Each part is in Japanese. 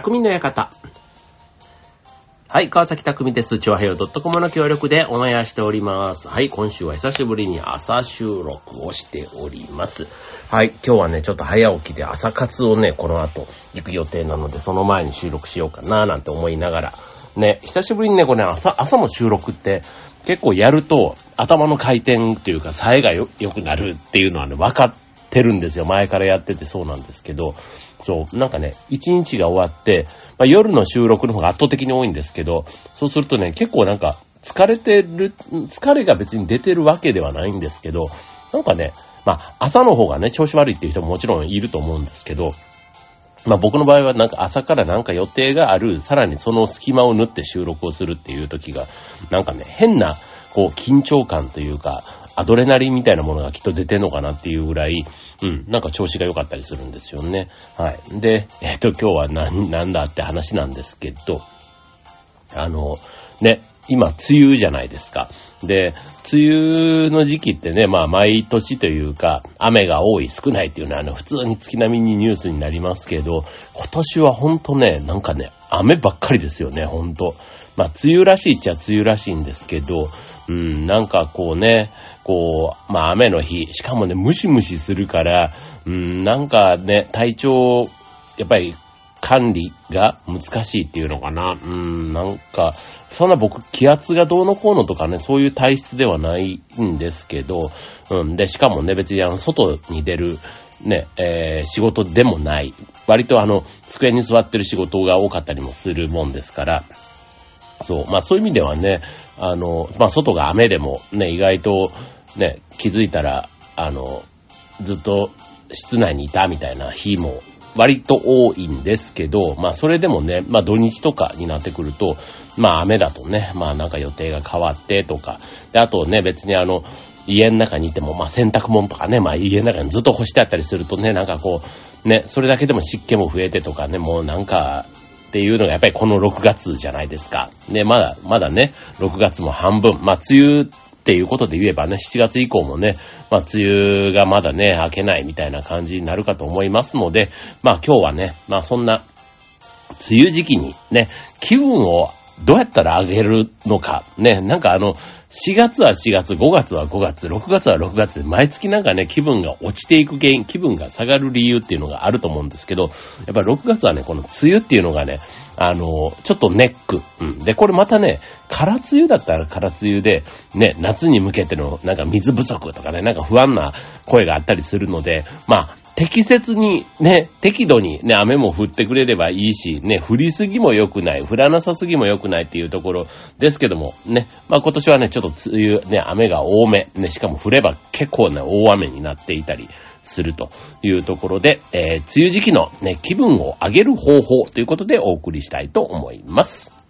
匠の館。はい、川崎匠です。超平洋 .com の協力でお願いしております。はい、今週は久しぶりに朝収録をしております。はい、今日はね、ちょっと早起きで朝活をね、この後行く予定なので、その前に収録しようかななんて思いながら、ね、久しぶりにね、これね、朝、朝の収録って結構やると頭の回転っていうか、冴えが良くなるっていうのはね、分かっててるんですよ。前からやっててそうなんですけど、そう、なんかね、一日が終わって、まあ、夜の収録の方が圧倒的に多いんですけど、そうするとね、結構なんか、疲れてる、疲れが別に出てるわけではないんですけど、なんかね、まあ、朝の方がね、調子悪いっていう人ももちろんいると思うんですけど、まあ僕の場合はなんか朝からなんか予定がある、さらにその隙間を縫って収録をするっていう時が、なんかね、変な、こう、緊張感というか、アドレナリンみたいなものがきっと出てんのかなっていうぐらい、うん、なんか調子が良かったりするんですよね。はい。で、えっ、と、今日は何、なんだって話なんですけど、あの、ね、今、梅雨じゃないですか。で、梅雨の時期ってね、まあ、毎年というか、雨が多い、少ないっていうのは、あの、普通に月並みにニュースになりますけど、今年はほんとね、なんかね、雨ばっかりですよね、ほんと。まあ、梅雨らしいっちゃ梅雨らしいんですけど、うん、なんかこうね、こう、まあ雨の日、しかもね、ムシムシするから、うん、なんかね、体調、やっぱり管理が難しいっていうのかな。うん、なんか、そんな僕、気圧がどうのこうのとかね、そういう体質ではないんですけど、うん、で、しかもね、別にあの、外に出る、ね、えー、仕事でもない。割とあの、机に座ってる仕事が多かったりもするもんですから、そう。まあそういう意味ではね、あの、まあ外が雨でもね、意外とね、気づいたら、あの、ずっと室内にいたみたいな日も割と多いんですけど、まあそれでもね、まあ土日とかになってくると、まあ雨だとね、まあなんか予定が変わってとか、で、あとね、別にあの、家の中にいても、まあ洗濯物とかね、まあ家の中にずっと干してあったりするとね、なんかこう、ね、それだけでも湿気も増えてとかね、もうなんか、っていうのがやっぱりこの6月じゃないですか。で、まだ、まだね、6月も半分。まあ、梅雨っていうことで言えばね、7月以降もね、まあ、梅雨がまだね、明けないみたいな感じになるかと思いますので、まあ、今日はね、まあ、そんな、梅雨時期にね、気分をどうやったら上げるのか、ね、なんかあの、4月は4月、5月は5月、6月は6月で、毎月なんかね、気分が落ちていく原因、気分が下がる理由っていうのがあると思うんですけど、やっぱ6月はね、この梅雨っていうのがね、あの、ちょっとネック。うん。で、これまたね、空梅雨だったら空梅雨で、ね、夏に向けてのなんか水不足とかね、なんか不安な声があったりするので、まあ、適切にね、適度にね、雨も降ってくれればいいし、ね、降りすぎも良くない、降らなさすぎも良くないっていうところですけども、ね、まあ今年はね、ちょっと梅雨、ね、雨が多め、ね、しかも降れば結構ね、大雨になっていたりするというところで、えー、梅雨時期のね、気分を上げる方法ということでお送りしたいと思います。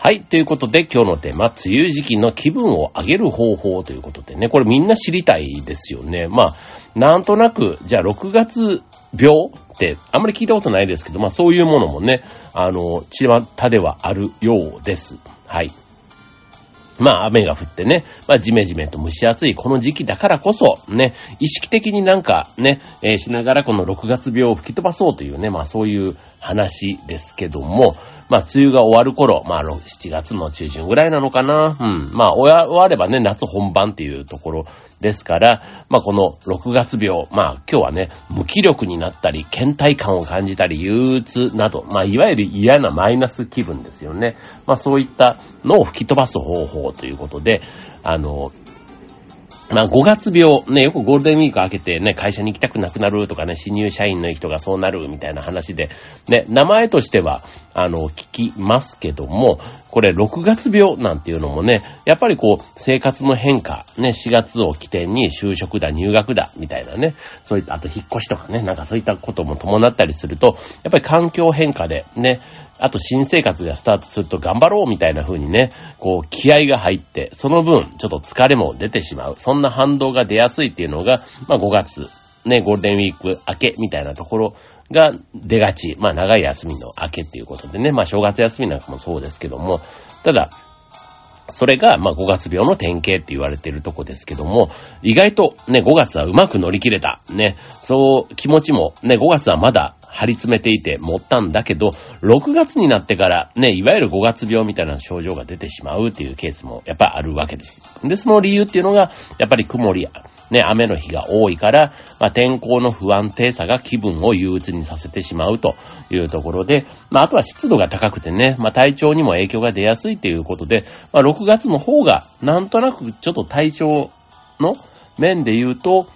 はい。ということで、今日のテーマ、梅雨時期の気分を上げる方法ということでね、これみんな知りたいですよね。まあ、なんとなく、じゃあ6月病って、あんまり聞いたことないですけど、まあそういうものもね、あの、巷ではあるようです。はい。まあ雨が降ってね、まあジメジメと蒸し暑いこの時期だからこそ、ね、意識的になんかね、えーしながらこの6月病を吹き飛ばそうというね、まあそういう話ですけども、まあ梅雨が終わる頃、まあ7月の中旬ぐらいなのかな。うん。まあ終わればね、夏本番っていうところですから、まあこの6月病、まあ今日はね、無気力になったり、倦怠感を感じたり、憂鬱など、まあいわゆる嫌なマイナス気分ですよね。まあそういったのを吹き飛ばす方法ということで、あの、まあ、5月病、ね、よくゴールデンウィーク明けてね、会社に行きたくなくなるとかね、新入社員の人がそうなるみたいな話で、ね、名前としては、あの、聞きますけども、これ6月病なんていうのもね、やっぱりこう、生活の変化、ね、4月を起点に就職だ、入学だ、みたいなね、そういった、あと引っ越しとかね、なんかそういったことも伴ったりすると、やっぱり環境変化で、ね、あと新生活がスタートすると頑張ろうみたいな風にね、こう気合が入って、その分ちょっと疲れも出てしまう。そんな反動が出やすいっていうのが、まあ5月、ね、ゴールデンウィーク明けみたいなところが出がち。まあ長い休みの明けっていうことでね、まあ正月休みなんかもそうですけども、ただ、それが、まあ、5月病の典型って言われてるとこですけども、意外とね、5月はうまく乗り切れた。ね、そう、気持ちも、ね、5月はまだ張り詰めていて持ったんだけど、6月になってからね、いわゆる5月病みたいな症状が出てしまうっていうケースもやっぱあるわけです。で、その理由っていうのが、やっぱり曇り、ね、雨の日が多いから、まあ、天候の不安定さが気分を憂鬱にさせてしまうというところで、まあ、あとは湿度が高くてね、まあ、体調にも影響が出やすいということで、まあ、6月の方が、なんとなくちょっと体調の面で言うと、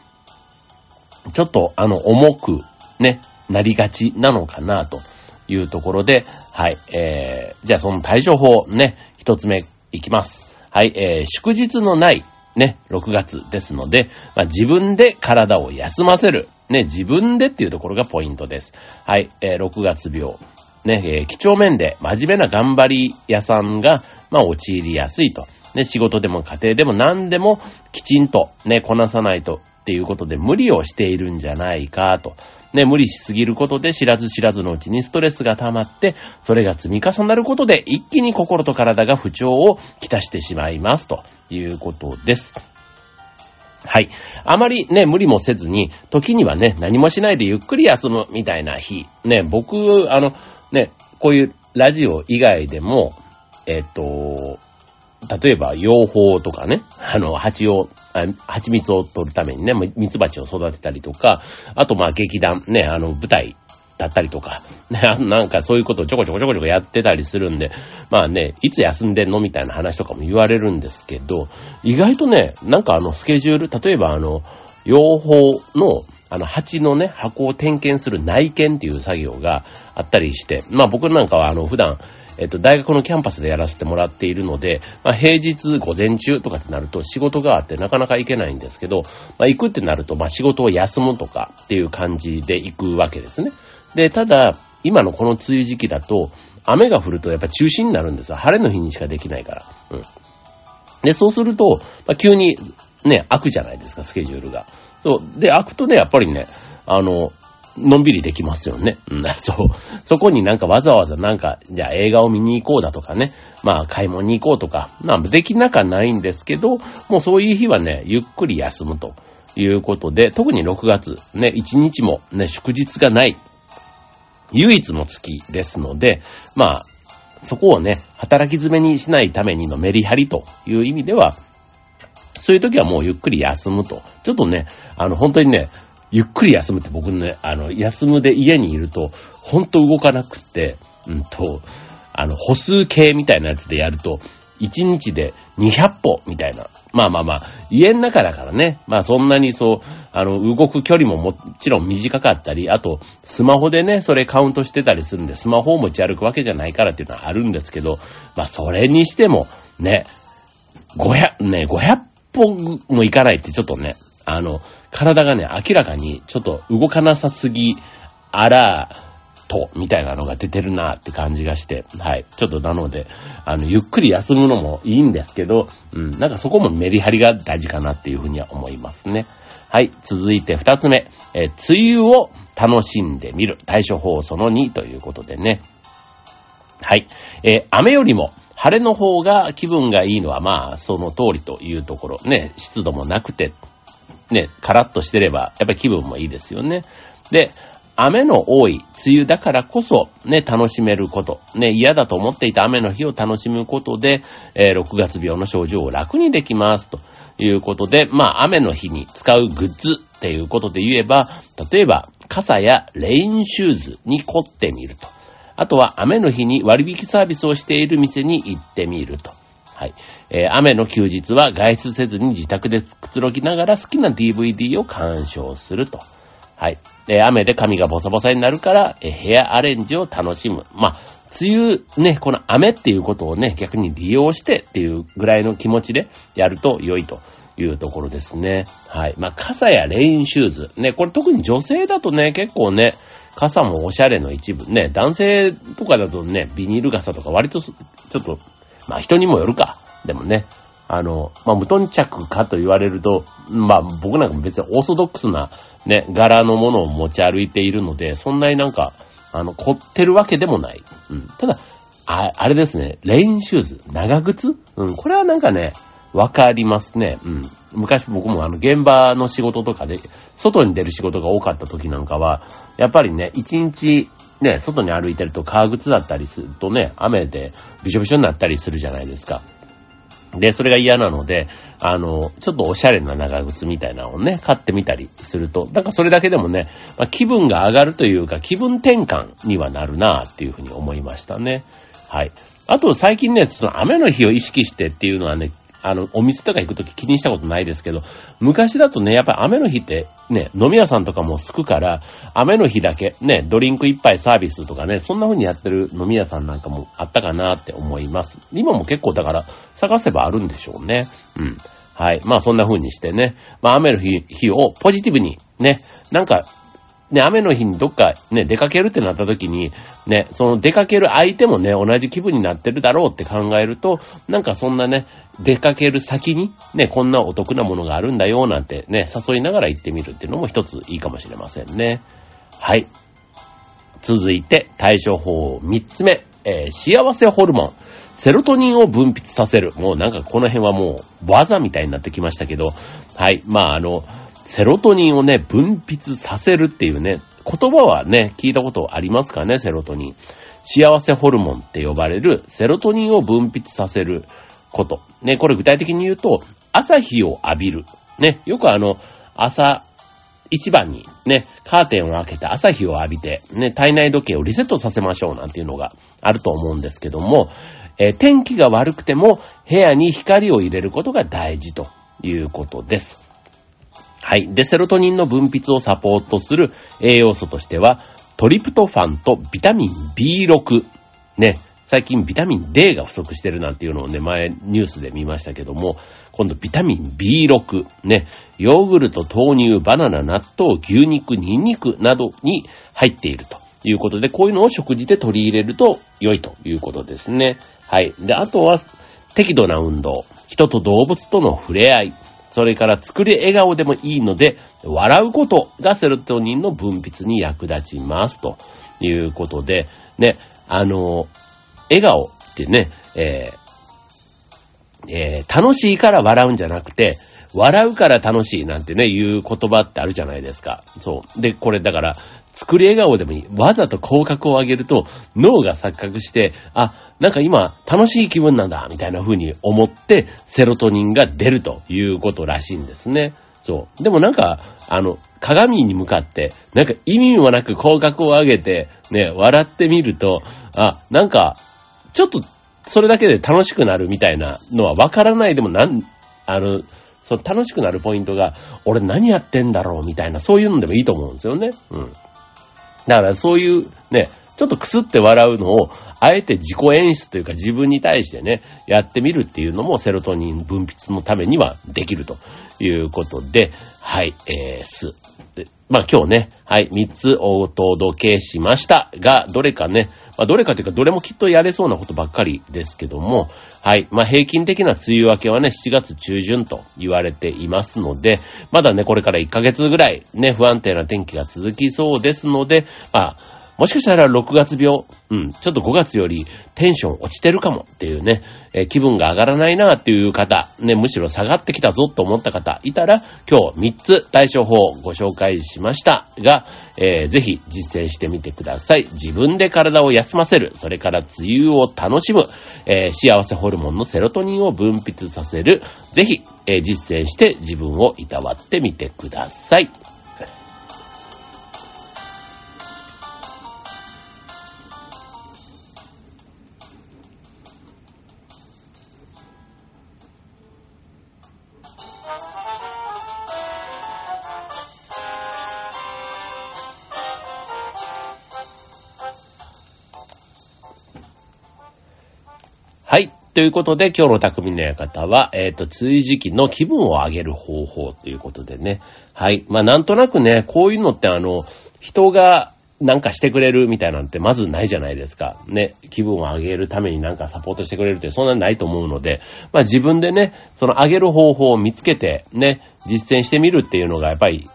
ちょっとあの、重く、ね、なりがちなのかなというところで、はい、えー、じゃあその対処法ね、一つ目いきます。はい、えー、祝日のないね、6月ですので、まあ、自分で体を休ませる。ね、自分でっていうところがポイントです。はい、えー、6月病。ね、えー、几帳面で真面目な頑張り屋さんが、まあ、陥りやすいと。ね、仕事でも家庭でも何でもきちんとね、こなさないとっていうことで無理をしているんじゃないかと。ね、無理しすぎることで知らず知らずのうちにストレスが溜まって、それが積み重なることで一気に心と体が不調をきたしてしまいますということです。はい。あまりね、無理もせずに、時にはね、何もしないでゆっくり休むみたいな日。ね、僕、あの、ね、こういうラジオ以外でも、えっと、例えば、養蜂とかね、あの、蜂を、蜂蜜を取るためにね、蜜蜂を育てたりとか、あと、まあ、劇団、ね、あの、舞台だったりとか、ね、なんかそういうことをちょこちょこちょこちょこやってたりするんで、まあね、いつ休んでんのみたいな話とかも言われるんですけど、意外とね、なんかあの、スケジュール、例えばあの、養蜂の、あの、蜂のね、箱を点検する内見っていう作業があったりして、まあ僕なんかはあの、普段、えっと、大学のキャンパスでやらせてもらっているので、まあ、平日午前中とかってなると仕事があってなかなか行けないんですけど、まあ、行くってなると、まあ、仕事を休むとかっていう感じで行くわけですね。で、ただ、今のこの梅雨時期だと、雨が降るとやっぱ中止になるんですよ。晴れの日にしかできないから。うん。で、そうすると、まあ、急にね、開くじゃないですか、スケジュールが。そう。で、開くとね、やっぱりね、あの、のんびりできますよね。うん、そう。そこになんかわざわざなんか、じゃあ映画を見に行こうだとかね、まあ買い物に行こうとか、まあできなかないんですけど、もうそういう日はね、ゆっくり休むということで、特に6月、ね、1日もね、祝日がない、唯一の月ですので、まあ、そこをね、働き詰めにしないためにのメリハリという意味では、そういう時はもうゆっくり休むと。ちょっとね、あの、本当にね、ゆっくり休むって僕ね、あの、休むで家にいると、ほんと動かなくって、うんと、あの、歩数計みたいなやつでやると、1日で200歩みたいな。まあまあまあ、家の中だからね、まあそんなにそう、あの、動く距離ももちろん短かったり、あと、スマホでね、それカウントしてたりするんで、スマホを持ち歩くわけじゃないからっていうのはあるんですけど、まあそれにしても、ね、500、ね、500歩もいかないってちょっとね、あの、体がね、明らかにちょっと動かなさすぎ、あら、と、みたいなのが出てるなって感じがして、はい。ちょっとなので、あの、ゆっくり休むのもいいんですけど、うん、なんかそこもメリハリが大事かなっていうふうには思いますね。はい。続いて二つ目、え梅雨を楽しんでみる。対処法その2ということでね。はい。えー、雨よりも晴れの方が気分がいいのはまあ、その通りというところ。ね、湿度もなくて、ね、カラッとしてれば、やっぱり気分もいいですよね。で、雨の多い梅雨だからこそ、ね、楽しめること。ね、嫌だと思っていた雨の日を楽しむことで、えー、6月病の症状を楽にできます。ということで、まあ、雨の日に使うグッズっていうことで言えば、例えば、傘やレインシューズに凝ってみると。あとは、雨の日に割引サービスをしている店に行ってみると。はい。えー、雨の休日は外出せずに自宅でくつろぎながら好きな DVD を鑑賞すると。はい。えー、雨で髪がボサボサになるから、えー、ヘアアレンジを楽しむ。まあ、梅雨ね、この雨っていうことをね、逆に利用してっていうぐらいの気持ちでやると良いというところですね。はい。まあ、傘やレインシューズ。ね、これ特に女性だとね、結構ね、傘もおしゃれの一部。ね、男性とかだとね、ビニール傘とか割と、ちょっと、まあ人にもよるか。でもね、あの、まあ無頓着かと言われると、まあ僕なんか別にオーソドックスなね、柄のものを持ち歩いているので、そんなになんか、あの、凝ってるわけでもない。うん。ただ、あ、あれですね、レインシューズ、長靴？うん、これはなんかね、わかりますね。うん。昔僕もあの現場の仕事とかで、外に出る仕事が多かった時なんかは、やっぱりね、一日ね、外に歩いてると革靴だったりするとね、雨でびしょびしょになったりするじゃないですか。で、それが嫌なので、あの、ちょっとおしゃれな長靴みたいなのをね、買ってみたりすると、なんかそれだけでもね、まあ、気分が上がるというか、気分転換にはなるなっていうふうに思いましたね。はい。あと最近ね、その雨の日を意識してっていうのはね、あの、お店とか行くとき気にしたことないですけど、昔だとね、やっぱり雨の日ってね、飲み屋さんとかもすくから、雨の日だけね、ドリンク一杯サービスとかね、そんな風にやってる飲み屋さんなんかもあったかなって思います。今も結構だから探せばあるんでしょうね。うん。はい。まあそんな風にしてね、まあ雨の日日をポジティブにね、なんかね、雨の日にどっかね、出かけるってなった時に、ね、その出かける相手もね、同じ気分になってるだろうって考えると、なんかそんなね、出かける先に、ね、こんなお得なものがあるんだよ、なんてね、誘いながら行ってみるっていうのも一ついいかもしれませんね。はい。続いて、対処法三つ目、えー、幸せホルモン。セロトニンを分泌させる。もうなんかこの辺はもう技みたいになってきましたけど、はい。まああの、セロトニンをね、分泌させるっていうね、言葉はね、聞いたことありますかね、セロトニン。幸せホルモンって呼ばれるセロトニンを分泌させること。ね、これ具体的に言うと、朝日を浴びる。ね、よくあの、朝、一番にね、カーテンを開けて朝日を浴びて、ね、体内時計をリセットさせましょうなんていうのがあると思うんですけども、え、天気が悪くても部屋に光を入れることが大事ということです。はい。で、セロトニンの分泌をサポートする栄養素としては、トリプトファンとビタミン B6。ね。最近ビタミン D が不足してるなんていうのをね、前ニュースで見ましたけども、今度ビタミン B6、ね、ヨーグルト、豆乳、バナナ、納豆、牛肉、ニンニクなどに入っているということで、こういうのを食事で取り入れると良いということですね。はい。で、あとは適度な運動、人と動物との触れ合い、それから作り笑顔でもいいので、笑うことがセロトニンの分泌に役立ちますということで、ね、あの、笑顔ってね、えーえー、楽しいから笑うんじゃなくて、笑うから楽しいなんてね、言う言葉ってあるじゃないですか。そう。で、これだから、作り笑顔でもいい。わざと口角を上げると脳が錯覚して、あ、なんか今楽しい気分なんだ、みたいな風に思ってセロトニンが出るということらしいんですね。そう。でもなんか、あの、鏡に向かって、なんか意味もなく口角を上げて、ね、笑ってみると、あ、なんか、ちょっと、それだけで楽しくなるみたいなのはわからないでもなん、あの、その楽しくなるポイントが、俺何やってんだろうみたいな、そういうのでもいいと思うんですよね。うん。だからそういうね、ちょっとくすって笑うのを、あえて自己演出というか自分に対してね、やってみるっていうのもセロトニン分泌のためにはできるということで、はい、えー、す。まあ今日ね、はい、3つお届けしましたが、どれかね、まあどれかというかどれもきっとやれそうなことばっかりですけども、はい。まあ、平均的な梅雨明けはね、7月中旬と言われていますので、まだね、これから1ヶ月ぐらいね、不安定な天気が続きそうですので、まあ、もしかしたら6月病、うん、ちょっと5月よりテンション落ちてるかもっていうね、えー、気分が上がらないなっていう方、ね、むしろ下がってきたぞと思った方いたら、今日3つ対処法をご紹介しましたが、えー、ぜひ実践してみてください。自分で体を休ませる、それから梅雨を楽しむ、えー、幸せホルモンのセロトニンを分泌させる。ぜひ、えー、実践して自分をいたわってみてください。ということで、今日の匠の館は、えっ、ー、と、追時期の気分を上げる方法ということでね。はい。まあ、なんとなくね、こういうのってあの、人が、なんかしてくれるみたいなんてまずないじゃないですか。ね、気分を上げるためになんかサポートしてくれるってそんなにないと思うので、まあ自分でね、その上げる方法を見つけて、ね、実践してみるっていうのがやっぱり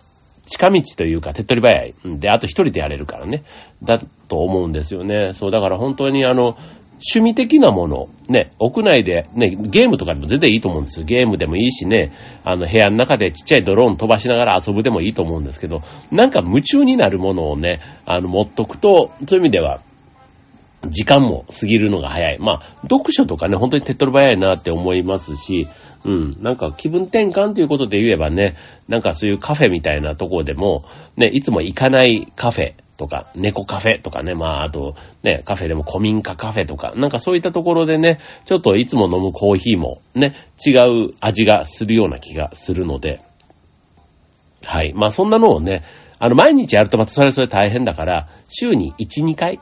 近道というか手っ取り早い。で、あと一人でやれるからね。だと思うんですよね。そう、だから本当にあの、趣味的なもの、ね、屋内で、ね、ゲームとかでも全然いいと思うんですよ。ゲームでもいいしね、あの、部屋の中でちっちゃいドローン飛ばしながら遊ぶでもいいと思うんですけど、なんか夢中になるものをね、あの、持っとくと、そういう意味では、時間も過ぎるのが早い。まあ、読書とかね、本当に手っ取り早いなって思いますし、うん、なんか気分転換ということで言えばね、なんかそういうカフェみたいなところでも、ね、いつも行かないカフェ。とか、猫カフェとかね、まあ、あと、ね、カフェでも古民家カフェとか、なんかそういったところでね、ちょっといつも飲むコーヒーもね、違う味がするような気がするので、はい。まあそんなのをね、あの、毎日やるとまたそれそれ大変だから、週に1、2回、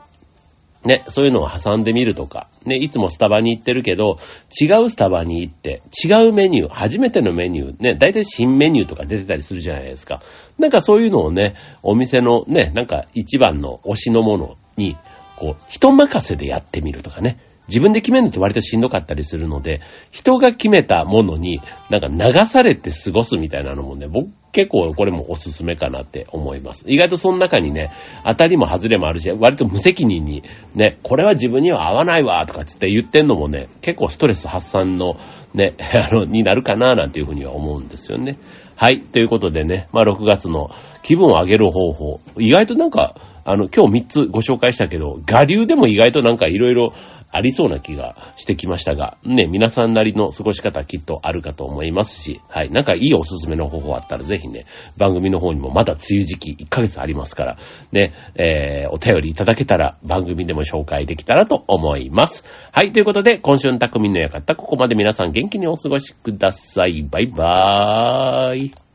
ね、そういうのを挟んでみるとか、ね、いつもスタバに行ってるけど、違うスタバに行って、違うメニュー、初めてのメニュー、ね、大体新メニューとか出てたりするじゃないですか。なんかそういうのをね、お店のね、なんか一番の推しのものに、こう、人任せでやってみるとかね。自分で決めるのって割としんどかったりするので、人が決めたものになんか流されて過ごすみたいなのもね、僕結構これもおすすめかなって思います。意外とその中にね、当たりも外れもあるし、割と無責任にね、これは自分には合わないわとかつって言ってんのもね、結構ストレス発散のね、あの、になるかななんていうふうには思うんですよね。はい。ということでね、まあ6月の気分を上げる方法。意外となんか、あの、今日3つご紹介したけど、我流でも意外となんかいろいろありそうな気がしてきましたが、ね、皆さんなりの過ごし方きっとあるかと思いますし、はい、なんかいいおすすめの方法あったらぜひね、番組の方にもまだ梅雨時期1ヶ月ありますから、ね、えー、お便りいただけたら番組でも紹介できたらと思います。はい、ということで、今週の匠の館、ここまで皆さん元気にお過ごしください。バイバーイ。